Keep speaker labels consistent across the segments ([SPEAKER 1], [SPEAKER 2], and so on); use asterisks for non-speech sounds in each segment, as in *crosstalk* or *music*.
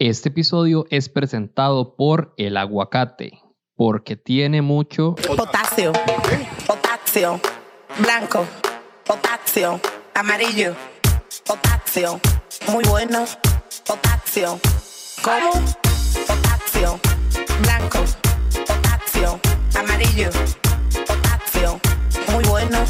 [SPEAKER 1] Este episodio es presentado por el aguacate, porque tiene mucho
[SPEAKER 2] potasio, potasio, blanco, potasio, amarillo, potasio, muy bueno, potasio, ¿cómo? Potasio, blanco, potasio, amarillo, potasio, muy bueno,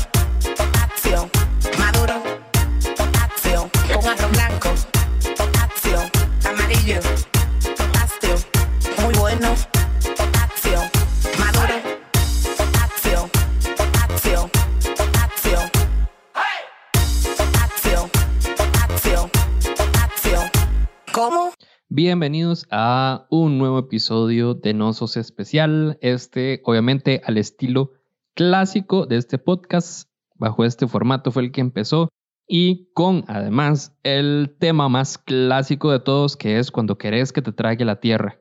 [SPEAKER 1] Bienvenidos a un nuevo episodio de Nosos Especial. Este, obviamente, al estilo clásico de este podcast. Bajo este formato fue el que empezó. Y con, además, el tema más clásico de todos, que es cuando querés que te trague la tierra.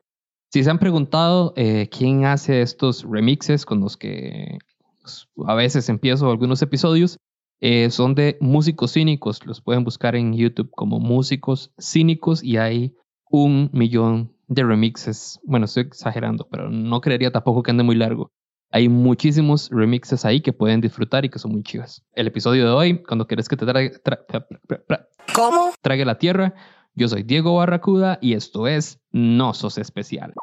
[SPEAKER 1] Si se han preguntado eh, quién hace estos remixes con los que pues, a veces empiezo algunos episodios, eh, son de músicos cínicos. Los pueden buscar en YouTube como músicos cínicos y hay un millón de remixes. Bueno, estoy exagerando, pero no creería tampoco que ande muy largo. Hay muchísimos remixes ahí que pueden disfrutar y que son muy chivas. El episodio de hoy, cuando querés que te trague, tra- tra- tra- tra-
[SPEAKER 2] ¿Cómo?
[SPEAKER 1] trague la tierra, yo soy Diego Barracuda y esto es No Sos Especial.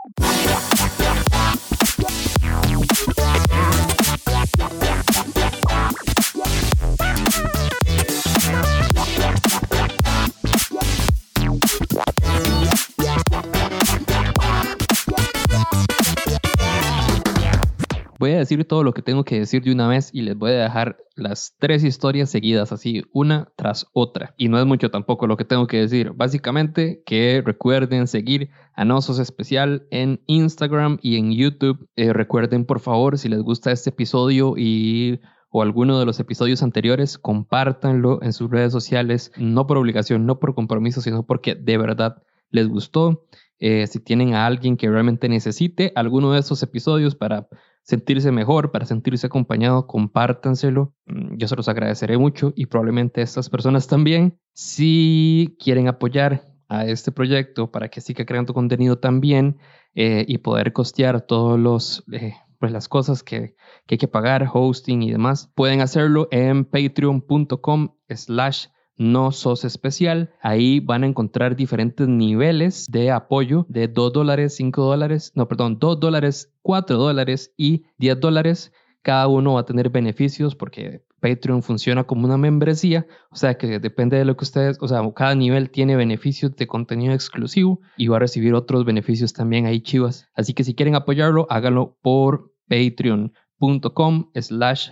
[SPEAKER 1] Voy a decir todo lo que tengo que decir de una vez y les voy a dejar las tres historias seguidas así, una tras otra. Y no es mucho tampoco lo que tengo que decir. Básicamente que recuerden seguir a Nosos Especial en Instagram y en YouTube. Eh, recuerden por favor si les gusta este episodio y o alguno de los episodios anteriores, compártanlo en sus redes sociales, no por obligación, no por compromiso, sino porque de verdad les gustó. Eh, si tienen a alguien que realmente necesite alguno de esos episodios para sentirse mejor, para sentirse acompañado, compártanselo. Mm, Yo se los agradeceré mucho y probablemente estas personas también. Si quieren apoyar a este proyecto para que siga creando contenido también eh, y poder costear todos los... eh, pues las cosas que, que hay que pagar, hosting y demás, pueden hacerlo en patreon.com slash no sos especial. Ahí van a encontrar diferentes niveles de apoyo de 2 dólares, 5 dólares, no, perdón, 2 dólares, 4 dólares y 10 dólares. Cada uno va a tener beneficios porque Patreon funciona como una membresía, o sea que depende de lo que ustedes, o sea, cada nivel tiene beneficios de contenido exclusivo y va a recibir otros beneficios también ahí chivas. Así que si quieren apoyarlo, háganlo por patreon.com slash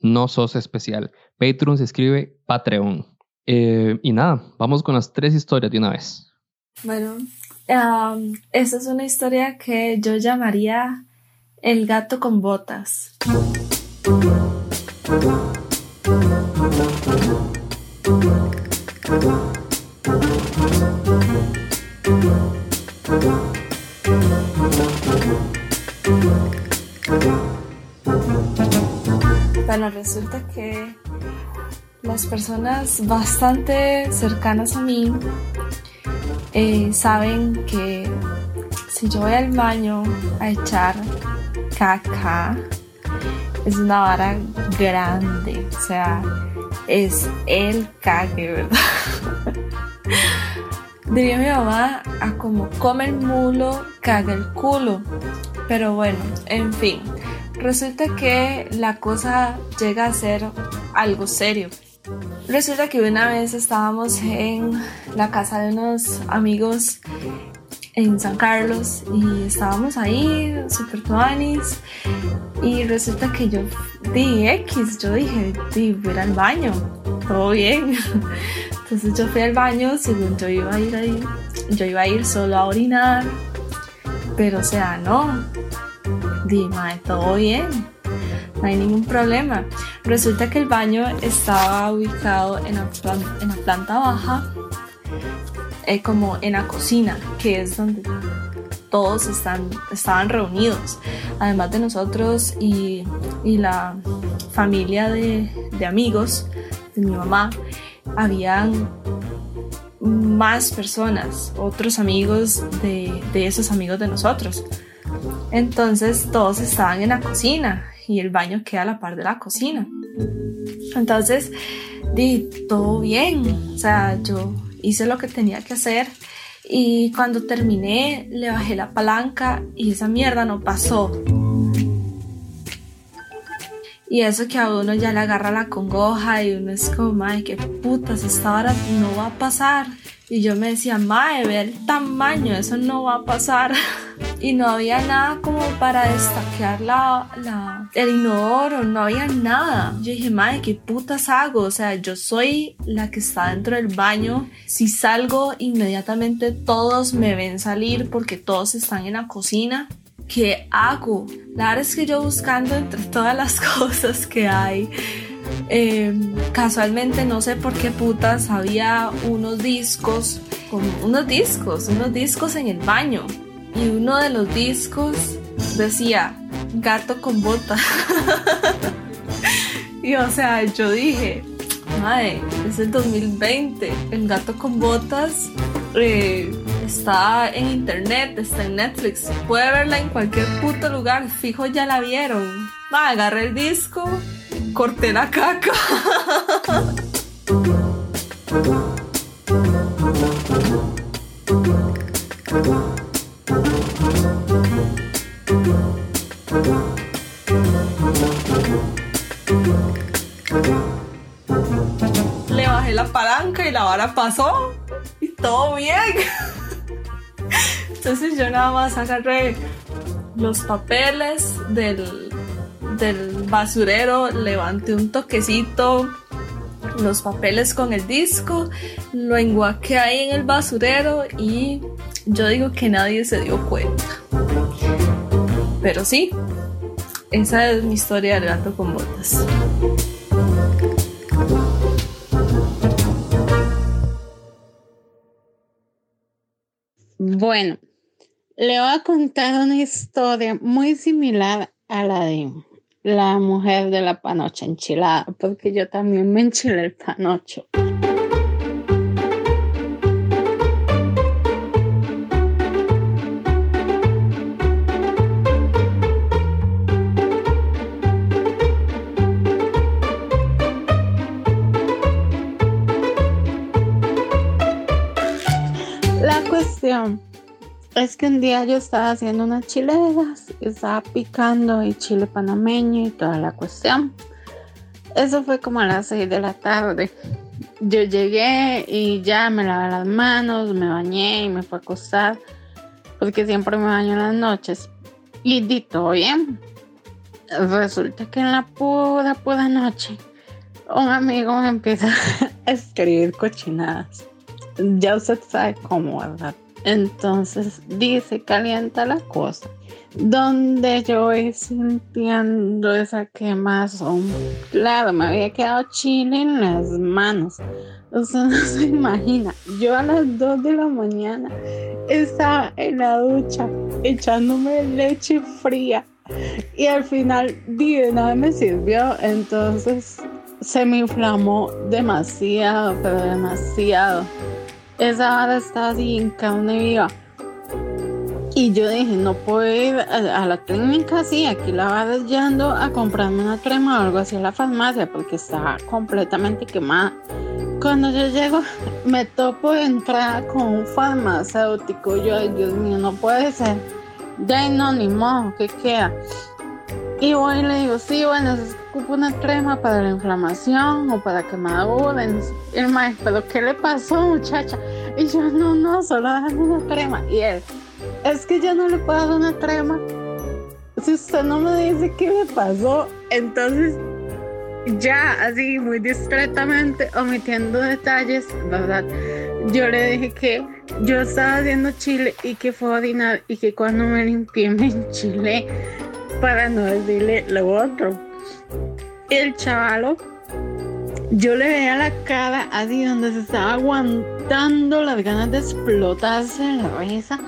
[SPEAKER 1] no sos especial. Patreon se escribe Patreon. Eh, y nada, vamos con las tres historias de una vez.
[SPEAKER 3] Bueno, am, esta es una historia que yo llamaría El gato con botas. Bueno, resulta que las personas bastante cercanas a mí eh, saben que si yo voy al baño a echar caca, es una vara grande, o sea, es el cague, ¿verdad? *laughs* Diría mi mamá, a como come el mulo, caga el culo. Pero bueno, en fin, resulta que la cosa llega a ser algo serio. Resulta que una vez estábamos en la casa de unos amigos en San Carlos y estábamos ahí super tuanis y resulta que yo di X, yo dije, di, voy al baño, todo bien. *laughs* Entonces yo fui al baño, según yo iba a ir ahí, yo iba a ir solo a orinar, pero o sea, no, di, mae, todo bien, no hay ningún problema. Resulta que el baño estaba ubicado en la, planta baja, eh, como en la cocina, que es donde todos están, estaban reunidos, además de nosotros y, y la familia de, de amigos de mi mamá, habían más personas, otros amigos de, de esos amigos de nosotros. Entonces todos estaban en la cocina y el baño queda a la par de la cocina. Entonces, di, todo bien. O sea, yo hice lo que tenía que hacer y cuando terminé le bajé la palanca y esa mierda no pasó. Y eso que a uno ya le agarra la congoja y uno es como, ay, qué putas, esta hora no va a pasar. Y yo me decía, mae, ve el tamaño, eso no va a pasar. *laughs* y no había nada como para destaquear la, la, el inodoro, no había nada. Yo dije, madre, ¿qué putas hago? O sea, yo soy la que está dentro del baño. Si salgo, inmediatamente todos me ven salir porque todos están en la cocina. ¿Qué hago? La verdad es que yo buscando entre todas las *laughs* cosas que hay, eh, casualmente no sé por qué putas había unos discos, con unos discos, unos discos en el baño y uno de los discos decía gato con bota. *laughs* y o sea, yo dije, madre, es el 2020, el gato con botas eh, está en internet, está en Netflix, puede verla en cualquier puto lugar, fijo ya la vieron. Agarré el disco, corté la caca. *laughs* Le bajé la palanca y la vara pasó y todo bien. Entonces yo nada más agarré los papeles del, del basurero, levanté un toquecito, los papeles con el disco, lo enguaqué ahí en el basurero y yo digo que nadie se dio cuenta. Pero sí, esa es mi historia del gato con botas.
[SPEAKER 4] Bueno, le voy a contar una historia muy similar a la de la mujer de la panocha enchilada, porque yo también me enchilé el panocho. Cuestión es que un día yo estaba haciendo unas chileras, estaba picando y chile panameño y toda la cuestión. Eso fue como a las 6 de la tarde. Yo llegué y ya me lavé las manos, me bañé y me fui a acostar, porque siempre me baño en las noches. Y di todo bien. Resulta que en la pura, pura noche, un amigo me empieza *laughs* a escribir cochinadas. Ya usted sabe cómo, ¿verdad? Entonces dice, calienta la cosa. Donde yo voy sintiendo esa quemazón. Claro, me había quedado chile en las manos. Usted *laughs* no se imagina. Yo a las 2 de la mañana estaba en la ducha echándome leche fría. Y al final, de nada me sirvió. Entonces se me inflamó demasiado, pero demasiado esa vara estaba así en carne viva. Y yo dije, no puedo ir a, la clínica sí, aquí la vara yendo a comprarme una crema o algo así a la farmacia porque estaba completamente quemada. Cuando yo llego, *laughs* me topo de entrada con un farmacéutico. Yo, ay Dios mío, no puede ser. Ya no, ni modo, ¿qué queda? Y voy y le digo, sí, bueno, se ocupa una crema para la inflamación o para quemaduras. El maestro, ¿pero qué le pasó, muchacha? *laughs* Y yo, no, no, solo dame una crema. Y él, es que yo no le puedo dar una crema. Si usted no me dice qué le pasó, entonces ya así muy discretamente, omitiendo detalles, ¿verdad? Yo le dije que yo estaba haciendo chile y que fue a y que cuando me limpié me enchilé para no decirle lo otro. El chavalo, yo le veía la cara así donde se estaba aguantando las ganas de explotarse la risa.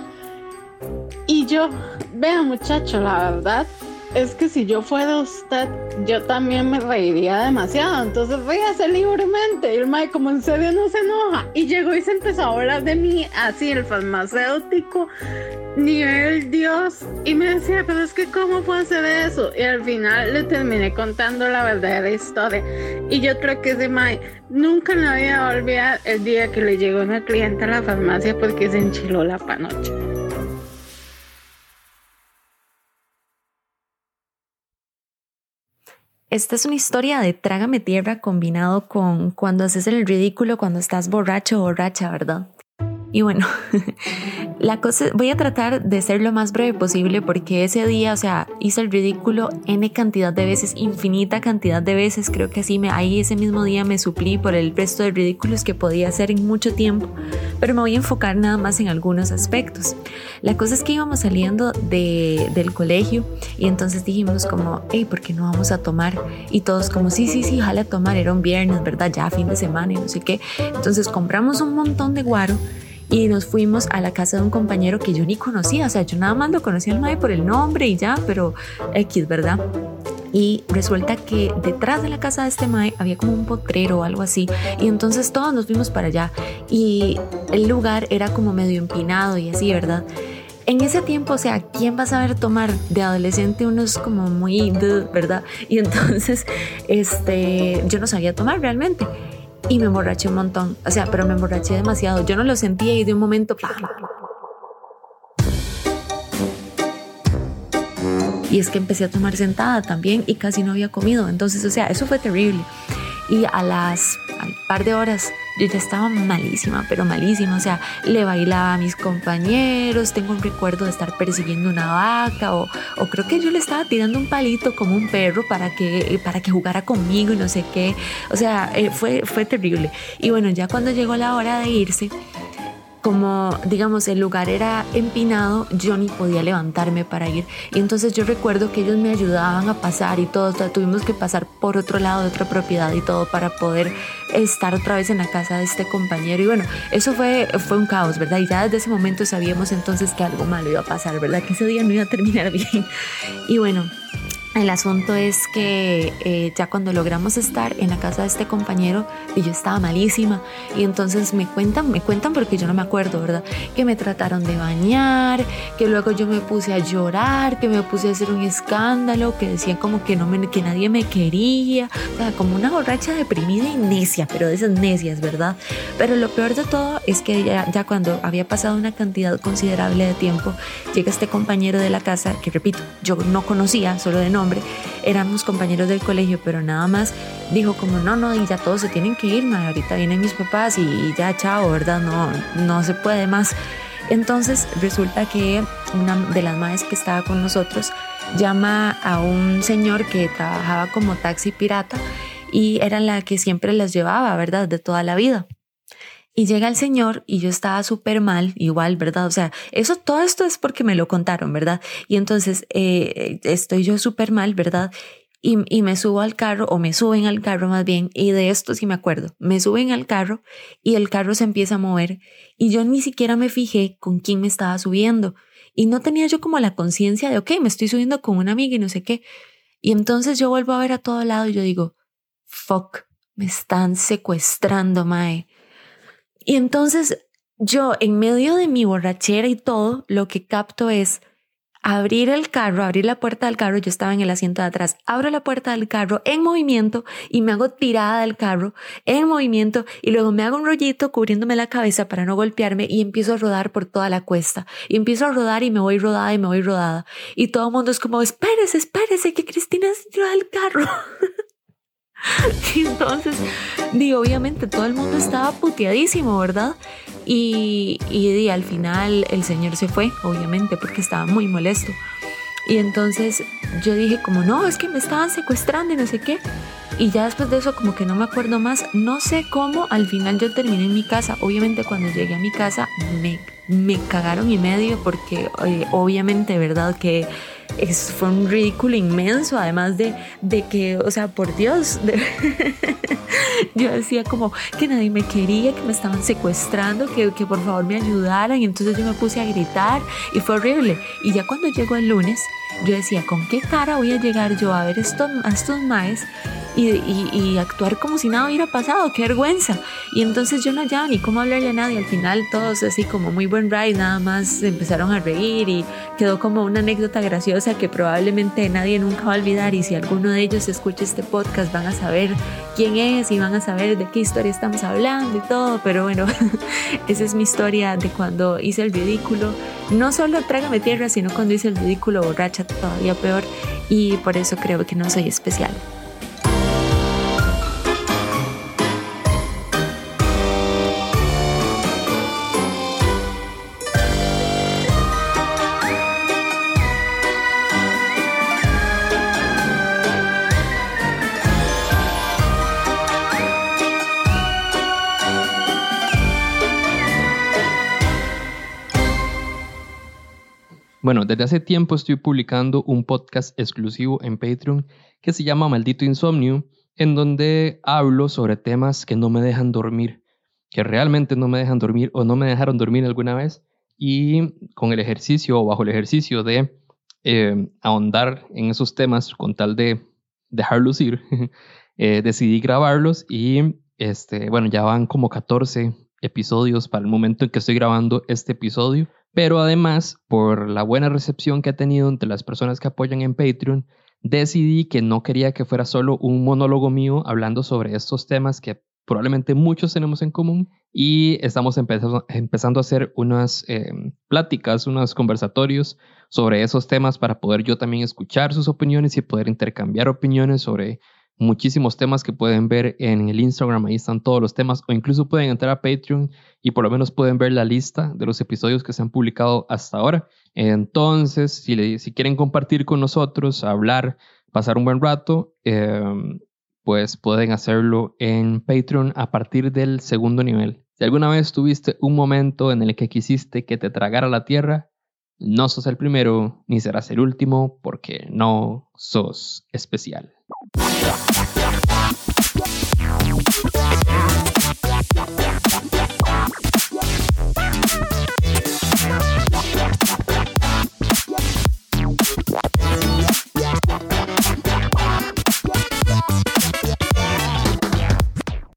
[SPEAKER 4] Y yo, vea muchacho, la verdad es que si yo fuera usted, yo también me reiría demasiado. Entonces ríase libremente. Y el mae, como en serio no se enoja. Y llegó y se empezó a hablar de mí, así, el farmacéutico, nivel Dios. Y me decía, pero es que ¿cómo puedo hacer eso? Y al final le terminé contando la verdadera historia. Y yo creo que ese mae nunca me había a olvidar el día que le llegó una cliente a la farmacia porque se enchiló la panocha.
[SPEAKER 5] Esta es una historia de trágame tierra combinado con cuando haces el ridículo cuando estás borracho o borracha, ¿verdad? Y bueno, *laughs* la cosa, voy a tratar de ser lo más breve posible porque ese día, o sea, hice el ridículo n cantidad de veces, infinita cantidad de veces. Creo que así me, ahí ese mismo día me suplí por el resto de ridículos que podía hacer en mucho tiempo, pero me voy a enfocar nada más en algunos aspectos. La cosa es que íbamos saliendo de, del colegio y entonces dijimos como, hey, ¿por qué no vamos a tomar? Y todos como, sí, sí, sí, jale a tomar, era un viernes, ¿verdad? Ya fin de semana y no sé qué. Entonces compramos un montón de guaro y nos fuimos a la casa de un compañero que yo ni conocía, o sea, yo nada más lo conocía al Mae por el nombre y ya, pero X, ¿verdad? Y resulta que detrás de la casa de este Mae había como un potrero o algo así. Y entonces todos nos fuimos para allá. Y el lugar era como medio empinado y así, ¿verdad? En ese tiempo, o sea, ¿quién va a saber tomar de adolescente? Uno es como muy, ¿verdad? Y entonces, *laughs* este, yo no sabía tomar realmente y me emborraché un montón. O sea, pero me emborraché demasiado. Yo no lo sentía y de un momento... Y es que empecé a tomar sentada también y casi no había comido. Entonces, o sea, eso fue terrible. Y a las al par de horas yo ya estaba malísima, pero malísima. O sea, le bailaba a mis compañeros, tengo un recuerdo de estar persiguiendo una vaca o, o creo que yo le estaba tirando un palito como un perro para que, para que jugara conmigo y no sé qué. O sea, eh, fue, fue terrible. Y bueno, ya cuando llegó la hora de irse, como digamos el lugar era empinado, yo ni podía levantarme para ir. Y entonces yo recuerdo que ellos me ayudaban a pasar y todo, tuvimos que pasar por otro lado de otra propiedad y todo para poder estar otra vez en la casa de este compañero. Y bueno, eso fue, fue un caos, ¿verdad? Y ya desde ese momento sabíamos entonces que algo malo iba a pasar, ¿verdad? Que ese día no iba a terminar *laughs* bien. Y bueno, el asunto es que eh, ya cuando logramos estar en la casa de este compañero, y yo estaba malísima, y entonces me cuentan, me cuentan porque yo no me acuerdo, ¿verdad? Que me trataron de bañar, que luego yo me puse a llorar, que me puse a hacer un escándalo, que decían como que, no me, que nadie me quería, o sea, como una borracha deprimida y necia, pero de esas necias, ¿verdad? Pero lo peor de todo es que ya, ya cuando había pasado una cantidad considerable de tiempo, llega este compañero de la casa, que repito, yo no conocía, solo de nombre, éramos compañeros del colegio, pero nada más dijo como, no, no, y ya todos se tienen que ir, ma, ahorita vienen mis papás y, ya, chao, ¿verdad? No, no se puede más. Entonces resulta que una de las madres que estaba con nosotros llama a un señor que trabajaba como taxi pirata y era la que siempre las llevaba, ¿verdad? De toda la vida. Y llega el señor y yo estaba súper mal, igual, ¿verdad? O sea, eso, todo esto es porque me lo contaron, ¿verdad? Y entonces eh, estoy yo súper mal, ¿verdad? Y, y, me subo al carro, o me suben al carro más bien, y de esto sí me acuerdo, me suben al carro y el carro se empieza a mover y yo ni siquiera me fijé con quién me estaba subiendo. Y no tenía yo como la conciencia de, ok, me estoy subiendo con una amiga y no sé qué. Y entonces yo vuelvo a ver a todo lado y yo digo, fuck, me están secuestrando, Mae. Y entonces yo, en medio de mi borrachera y todo, lo que capto es abrir el carro, abrir la puerta del carro, yo estaba en el asiento de atrás, abro la puerta del carro en movimiento y me hago tirada del carro en movimiento y luego me hago un rollito cubriéndome la cabeza para no golpearme y empiezo a rodar por toda la cuesta. Y empiezo a rodar y me voy rodada y me voy rodada. Y todo el mundo es como, espérese, espérese que Cristina se tiró del carro. *laughs* Y *laughs* entonces, digo, obviamente todo el mundo estaba puteadísimo, ¿verdad? Y, y, al final el señor se fue, obviamente, porque estaba muy molesto. Y entonces yo dije como, no, es que me estaban secuestrando y no sé qué. Y ya después de eso como que no me acuerdo más. No sé cómo al final yo terminé en mi casa. Obviamente cuando llegué a mi casa me, me cagaron y medio porque eh, obviamente, ¿verdad? Que es, fue un ridículo inmenso, además de, de que, o sea, por Dios, *laughs* yo decía como que nadie me quería, que me estaban secuestrando, que, que por favor me ayudaran, y entonces yo me puse a gritar y fue horrible. Y ya cuando llegó el lunes, yo decía, ¿con qué cara voy a llegar yo a ver a estos maes y, y, y, actuar como si nada hubiera pasado? ¡Qué vergüenza! Y entonces yo no hallaba ni cómo hablarle a nadie. Al final todos así como muy buen ride, nada más empezaron a reír y quedó como una anécdota graciosa que probablemente nadie nunca va a olvidar y si alguno de ellos escucha este podcast van a saber quién es y van a saber de qué historia estamos hablando y todo. Pero bueno, *laughs* esa es mi historia de cuando hice el ridículo. No solo trágame tierra, sino cuando hice el ridículo borracha todavía peor y por eso creo que no soy especial.
[SPEAKER 1] Bueno, desde hace tiempo estoy publicando un podcast exclusivo en Patreon que se llama Maldito Insomnio, en donde hablo sobre temas que no me dejan dormir, que realmente no me dejan dormir o no me dejaron dormir alguna vez, y con el ejercicio o bajo el ejercicio de eh, ahondar en esos temas con tal de dejarlos ir, *laughs* eh, decidí grabarlos y este, bueno, ya van como 14 episodios para el momento en que estoy grabando este episodio. Pero además, por la buena recepción que ha tenido entre las personas que apoyan en Patreon, decidí que no quería que fuera solo un monólogo mío hablando sobre estos temas que probablemente muchos tenemos en común y estamos empezando, empezando a hacer unas eh, pláticas, unos conversatorios sobre esos temas para poder yo también escuchar sus opiniones y poder intercambiar opiniones sobre muchísimos temas que pueden ver en el Instagram, ahí están todos los temas, o incluso pueden entrar a Patreon y por lo menos pueden ver la lista de los episodios que se han publicado hasta ahora. Entonces, si, quieren compartir con nosotros, hablar, pasar un buen rato, em, pues pueden hacerlo en Patreon a partir del segundo nivel. Si alguna vez tuviste un momento en el que quisiste que te tragara la tierra, no sos el primero ni serás el último porque no sos especial. you